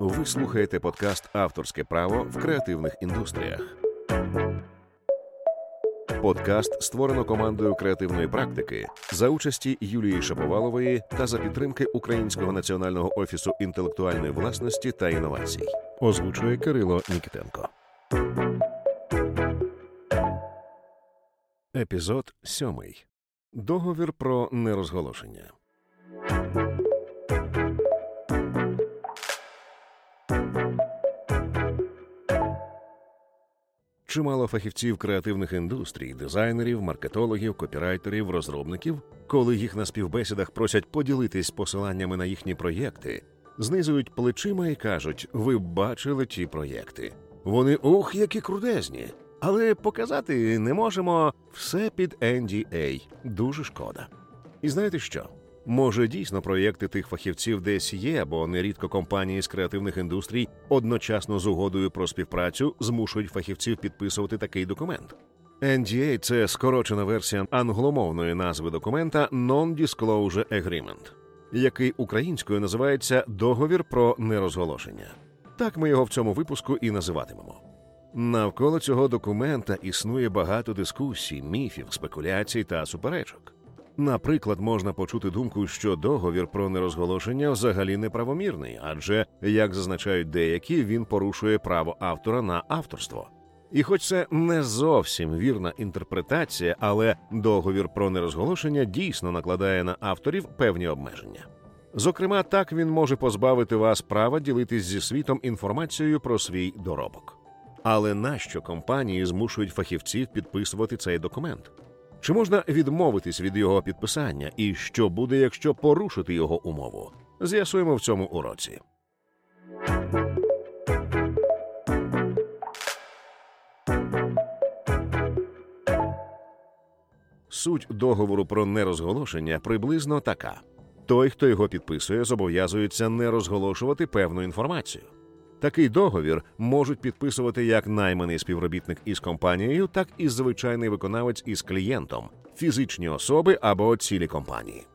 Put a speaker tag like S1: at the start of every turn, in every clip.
S1: Ви слухаєте подкаст Авторське право в креативних індустріях. Подкаст створено командою креативної практики за участі Юлії Шаповалової та за підтримки Українського національного офісу інтелектуальної власності та інновацій. Озвучує Кирило Нікітенко. Епізод сьомий. Договір про нерозголошення. Чимало фахівців креативних індустрій, дизайнерів, маркетологів, копірайтерів, розробників, коли їх на співбесідах просять поділитись посиланнями на їхні проєкти, знизують плечима і кажуть: ви бачили ті проєкти. Вони ох, які крутезні, але показати не можемо все під NDA. Дуже шкода. І знаєте що? Може, дійсно проєкти тих фахівців десь є, бо нерідко компанії з креативних індустрій одночасно з угодою про співпрацю змушують фахівців підписувати такий документ. NDA – це скорочена версія англомовної назви документа Non-Disclosure Agreement, який українською називається Договір про нерозголошення. Так ми його в цьому випуску і називатимемо. Навколо цього документа існує багато дискусій, міфів, спекуляцій та суперечок. Наприклад, можна почути думку, що договір про нерозголошення взагалі неправомірний, адже, як зазначають деякі, він порушує право автора на авторство. І хоч це не зовсім вірна інтерпретація, але договір про нерозголошення дійсно накладає на авторів певні обмеження. Зокрема, так він може позбавити вас права ділитись зі світом інформацією про свій доробок. Але нащо компанії змушують фахівців підписувати цей документ? Чи можна відмовитись від його підписання, і що буде, якщо порушити його умову? З'ясуємо в цьому уроці. Суть договору про нерозголошення приблизно така: той, хто його підписує, зобов'язується не розголошувати певну інформацію. Такий договір можуть підписувати як найманий співробітник із компанією, так і звичайний виконавець із клієнтом, фізичні особи або цілі компанії.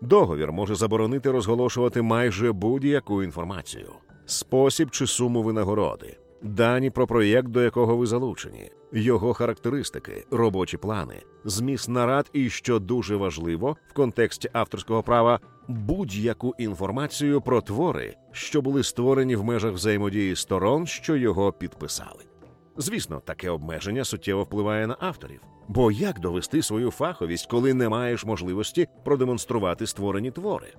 S1: Договір може заборонити розголошувати майже будь-яку інформацію, спосіб чи суму винагороди, дані про проєкт, до якого ви залучені, його характеристики, робочі плани, зміст нарад і, що дуже важливо в контексті авторського права, будь-яку інформацію про твори, що були створені в межах взаємодії сторон, що його підписали. Звісно, таке обмеження суттєво впливає на авторів. Бо як довести свою фаховість, коли не маєш можливості продемонструвати створені твори?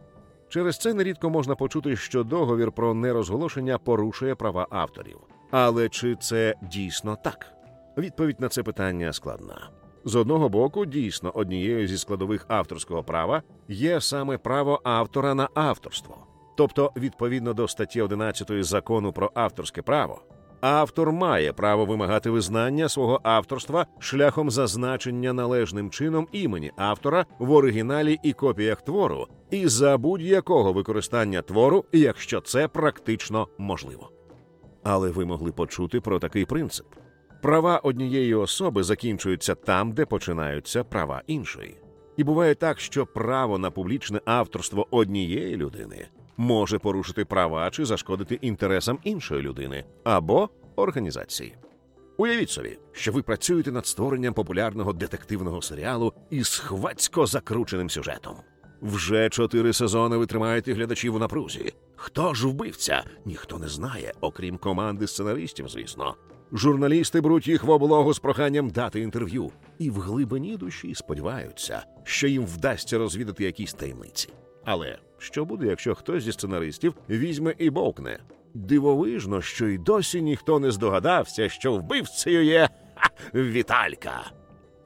S1: Через це нерідко можна почути, що договір про нерозголошення порушує права авторів. Але чи це дійсно так? Відповідь на це питання складна. З одного боку, дійсно, однією зі складових авторського права є саме право автора на авторство. Тобто, відповідно до статті 11 закону про авторське право, автор має право вимагати визнання свого авторства шляхом зазначення належним чином імені автора в оригіналі і копіях твору, і за будь-якого використання твору, якщо це практично можливо. Але ви могли почути про такий принцип. Права однієї особи закінчуються там, де починаються права іншої. І буває так, що право на публічне авторство однієї людини може порушити права чи зашкодити інтересам іншої людини або організації. Уявіть собі, що ви працюєте над створенням популярного детективного серіалу із хвацько закрученим сюжетом. Вже чотири сезони ви тримаєте глядачів у напрузі. Хто ж вбивця? Ніхто не знає, окрім команди сценаристів, звісно. Журналісти беруть їх в облогу з проханням дати інтерв'ю, і в глибині душі сподіваються, що їм вдасться розвідати якісь таємниці. Але що буде, якщо хтось зі сценаристів візьме і бовкне? Дивовижно, що й досі ніхто не здогадався, що вбивцею є ха, Віталька.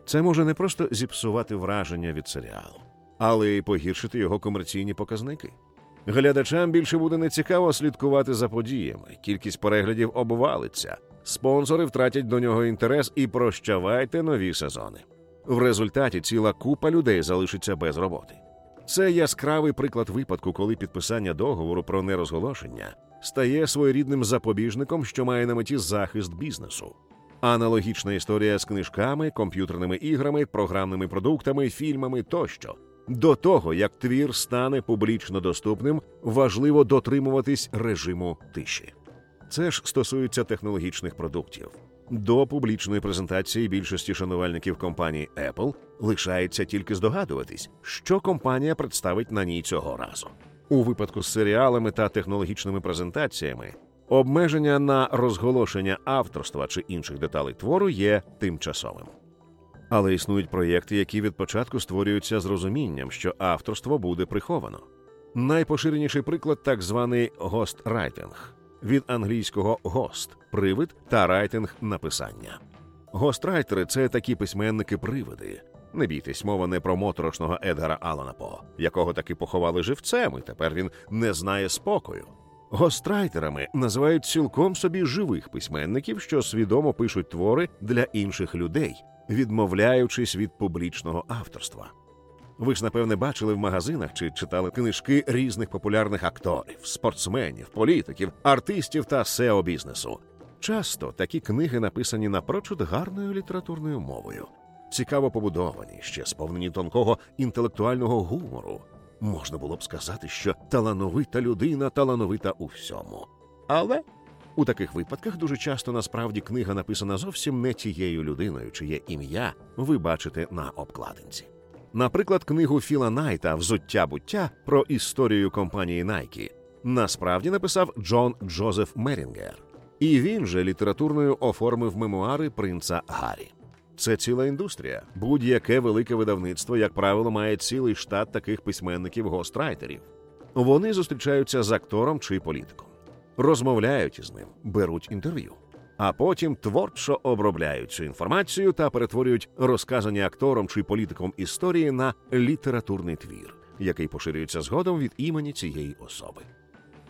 S1: Це може не просто зіпсувати враження від серіалу, але й погіршити його комерційні показники. Глядачам більше буде нецікаво слідкувати за подіями, кількість переглядів обвалиться, спонсори втратять до нього інтерес і прощавайте нові сезони. В результаті ціла купа людей залишиться без роботи. Це яскравий приклад випадку, коли підписання договору про нерозголошення стає своєрідним запобіжником, що має на меті захист бізнесу. Аналогічна історія з книжками, комп'ютерними іграми, програмними продуктами, фільмами тощо. До того як твір стане публічно доступним, важливо дотримуватись режиму тиші. Це ж стосується технологічних продуктів. До публічної презентації більшості шанувальників компанії Apple лишається тільки здогадуватись, що компанія представить на ній цього разу. У випадку з серіалами та технологічними презентаціями обмеження на розголошення авторства чи інших деталей твору є тимчасовим. Але існують проєкти, які від початку створюються з розумінням, що авторство буде приховано. Найпоширеніший приклад так званий гострайтинг від англійського гост привид та райтинг написання. Гострайтери це такі письменники-привиди. Не бійтесь, мова не про моторошного Едгара Алана По, якого таки поховали живцем, і тепер він не знає спокою. Гострайтерами називають цілком собі живих письменників, що свідомо пишуть твори для інших людей, відмовляючись від публічного авторства. Ви ж, напевне, бачили в магазинах чи читали книжки різних популярних акторів, спортсменів, політиків, артистів та seo бізнесу. Часто такі книги написані напрочуд гарною літературною мовою, цікаво побудовані, ще сповнені тонкого інтелектуального гумору. Можна було б сказати, що талановита людина талановита у всьому. Але у таких випадках дуже часто насправді книга написана зовсім не тією людиною, чиє ім'я ви бачите на обкладинці. Наприклад, книгу Філа Найта Взуття буття про історію компанії Nike насправді написав Джон Джозеф Мерінгер, і він же літературною оформив мемуари принца Гаррі. Це ціла індустрія. Будь-яке велике видавництво, як правило, має цілий штат таких письменників-гострайтерів. Вони зустрічаються з актором чи політиком, розмовляють із ним, беруть інтерв'ю, а потім творчо обробляють цю інформацію та перетворюють розказані актором чи політиком історії на літературний твір, який поширюється згодом від імені цієї особи.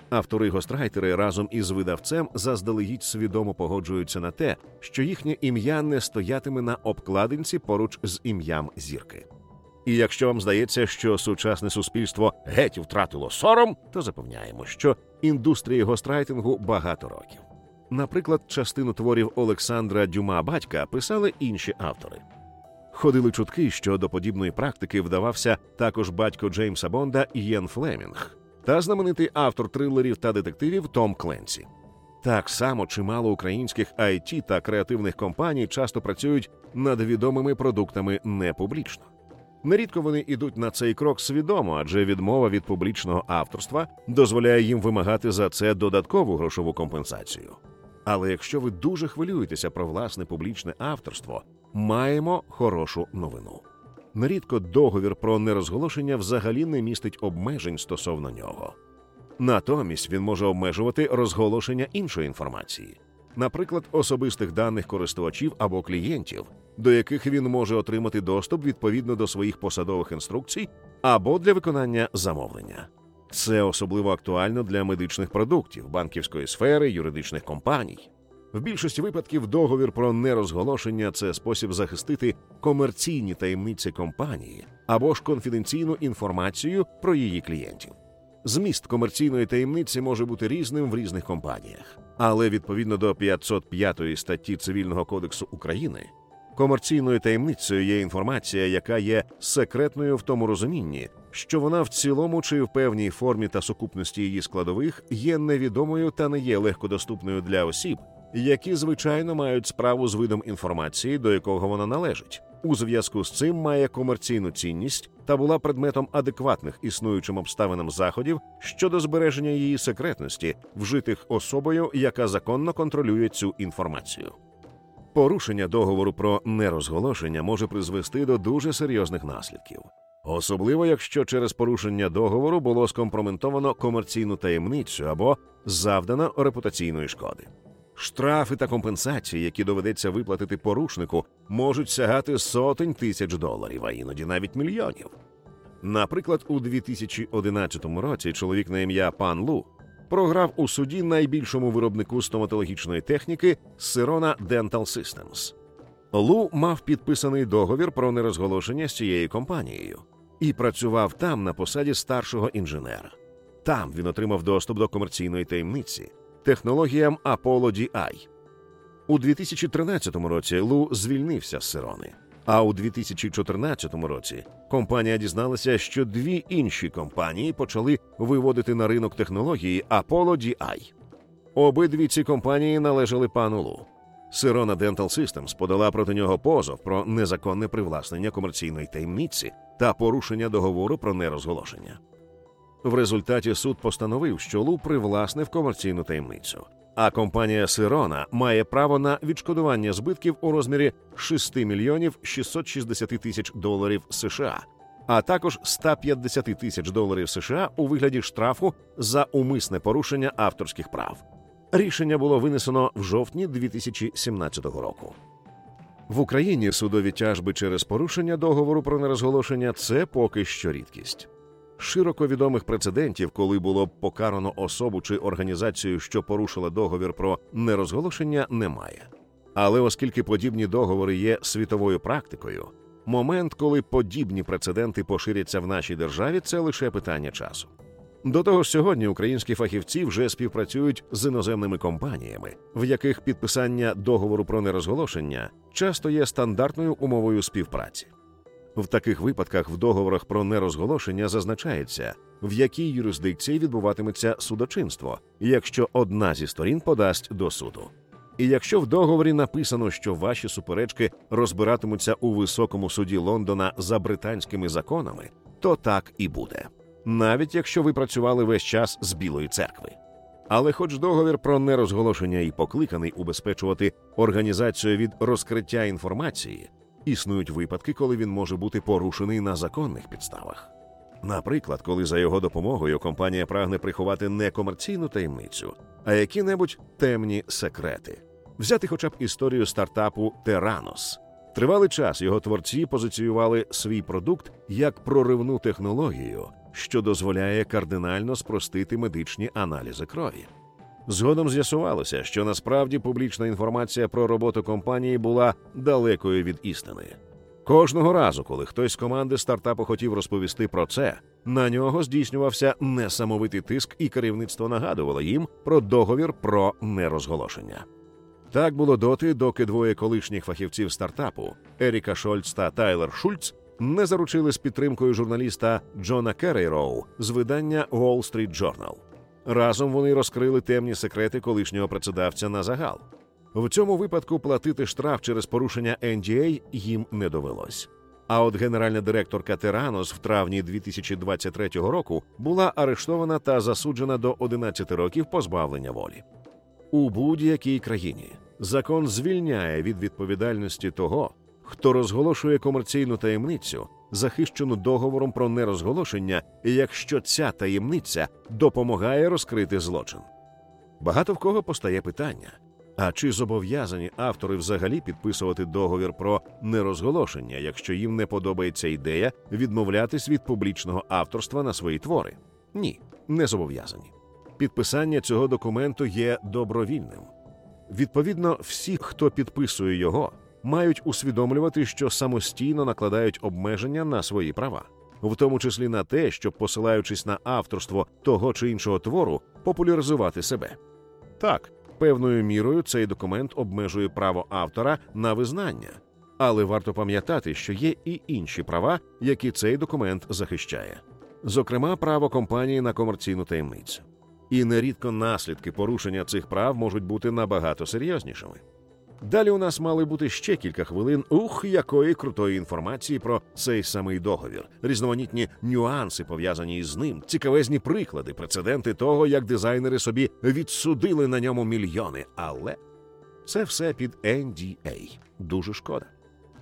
S1: Автори гострайтери разом із видавцем заздалегідь свідомо погоджуються на те, що їхнє ім'я не стоятиме на обкладинці поруч з ім'ям зірки. І якщо вам здається, що сучасне суспільство геть втратило сором, то запевняємо, що індустрії гострайтингу багато років. Наприклад, частину творів Олександра Дюма батька писали інші автори. Ходили чутки, що до подібної практики вдавався також батько Джеймса Бонда Єн Флемінг та знаменитий автор трилерів та детективів Том Кленсі. Так само чимало українських IT та креативних компаній часто працюють над відомими продуктами не публічно. Нерідко вони йдуть на цей крок свідомо, адже відмова від публічного авторства дозволяє їм вимагати за це додаткову грошову компенсацію. Але якщо ви дуже хвилюєтеся про власне публічне авторство, маємо хорошу новину. Нерідко договір про нерозголошення взагалі не містить обмежень стосовно нього. Натомість він може обмежувати розголошення іншої інформації, наприклад, особистих даних користувачів або клієнтів, до яких він може отримати доступ відповідно до своїх посадових інструкцій або для виконання замовлення. Це особливо актуально для медичних продуктів, банківської сфери, юридичних компаній. В більшості випадків договір про нерозголошення це спосіб захистити комерційні таємниці компанії або ж конфіденційну інформацію про її клієнтів. Зміст комерційної таємниці може бути різним в різних компаніях, але відповідно до 505 статті Цивільного кодексу України комерційною таємницею є інформація, яка є секретною в тому розумінні, що вона в цілому чи в певній формі та сукупності її складових є невідомою та не є легкодоступною для осіб, які звичайно мають справу з видом інформації, до якого вона належить. У зв'язку з цим має комерційну цінність та була предметом адекватних існуючим обставинам заходів щодо збереження її секретності, вжитих особою, яка законно контролює цю інформацію. Порушення договору про нерозголошення може призвести до дуже серйозних наслідків, особливо якщо через порушення договору було скомпроментовано комерційну таємницю або завдано репутаційної шкоди. Штрафи та компенсації, які доведеться виплатити порушнику, можуть сягати сотень тисяч доларів, а іноді навіть мільйонів. Наприклад, у 2011 році чоловік на ім'я Пан Лу програв у суді найбільшому виробнику стоматологічної техніки Сирона Dental Systems. Лу мав підписаний договір про нерозголошення з цією компанією і працював там на посаді старшого інженера. Там він отримав доступ до комерційної таємниці, технологіям Apollo DI. У 2013 році Лу звільнився з Сирони, А у 2014 році компанія дізналася, що дві інші компанії почали виводити на ринок технології Apollo DI. Обидві ці компанії належали пану Лу. Sirona Dental Systems подала проти нього позов про незаконне привласнення комерційної таємниці та порушення договору про нерозголошення. В результаті суд постановив, що Лу привласнив комерційну таємницю, а компанія Сирона має право на відшкодування збитків у розмірі 6 мільйонів 660 тисяч доларів США, а також 150 тисяч доларів США у вигляді штрафу за умисне порушення авторських прав. Рішення було винесено в жовтні 2017 року. В Україні судові тяжби через порушення договору про нерозголошення це поки що рідкість. Широко відомих прецедентів, коли було покарано особу чи організацію, що порушила договір про нерозголошення, немає. Але оскільки подібні договори є світовою практикою, момент, коли подібні прецеденти поширяться в нашій державі, це лише питання часу. До того ж, сьогодні українські фахівці вже співпрацюють з іноземними компаніями, в яких підписання договору про нерозголошення часто є стандартною умовою співпраці. В таких випадках в договорах про нерозголошення зазначається, в якій юрисдикції відбуватиметься судочинство, якщо одна зі сторін подасть до суду. І якщо в договорі написано, що ваші суперечки розбиратимуться у високому суді Лондона за британськими законами, то так і буде навіть якщо ви працювали весь час з Білої церкви. Але, хоч договір про нерозголошення і покликаний убезпечувати організацію від розкриття інформації, існують випадки, коли він може бути порушений на законних підставах. Наприклад, коли за його допомогою компанія прагне приховати не комерційну таємницю, а які-небудь темні секрети, взяти хоча б історію стартапу Теранос. Тривалий час його творці позиціювали свій продукт як проривну технологію, що дозволяє кардинально спростити медичні аналізи крові. Згодом з'ясувалося, що насправді публічна інформація про роботу компанії була далекою від істини. Кожного разу, коли хтось з команди стартапу хотів розповісти про це, на нього здійснювався несамовитий тиск, і керівництво нагадувало їм про договір про нерозголошення. Так було доти, доки двоє колишніх фахівців стартапу Еріка Шольц та Тайлер Шульц не заручили з підтримкою журналіста Джона Керейроу з видання Wall Street Journal. Разом вони розкрили темні секрети колишнього працедавця на загал. В цьому випадку платити штраф через порушення NDA їм не довелось. А от генеральна директорка Теранос в травні 2023 року була арештована та засуджена до 11 років позбавлення волі. У будь-якій країні закон звільняє від відповідальності того, хто розголошує комерційну таємницю, захищену договором про нерозголошення, якщо ця таємниця допомагає розкрити злочин. Багато в кого постає питання: а чи зобов'язані автори взагалі підписувати договір про нерозголошення, якщо їм не подобається ідея відмовлятись від публічного авторства на свої твори? Ні, не зобов'язані. Підписання цього документу є добровільним. Відповідно, всі, хто підписує його, мають усвідомлювати, що самостійно накладають обмеження на свої права, в тому числі на те, щоб, посилаючись на авторство того чи іншого твору, популяризувати себе. Так, певною мірою цей документ обмежує право автора на визнання, але варто пам'ятати, що є і інші права, які цей документ захищає, зокрема, право компанії на комерційну таємницю. І нерідко наслідки порушення цих прав можуть бути набагато серйознішими. Далі у нас мали бути ще кілька хвилин. Ух, якої крутої інформації про цей самий договір, різноманітні нюанси пов'язані із ним, цікавезні приклади, прецеденти того, як дизайнери собі відсудили на ньому мільйони. Але це все під NDA. Дуже шкода.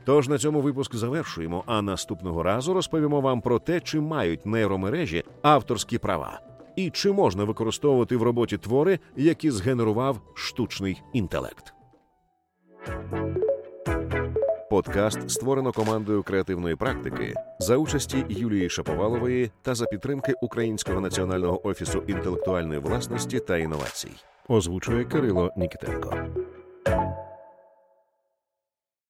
S1: Тож на цьому випуск завершуємо. А наступного разу розповімо вам про те, чи мають нейромережі авторські права, і чи можна використовувати в роботі твори, які згенерував штучний інтелект. Подкаст створено командою креативної практики за участі Юлії Шаповалової та за підтримки Українського національного офісу інтелектуальної власності та інновацій. Озвучує Кирило Нікітенко.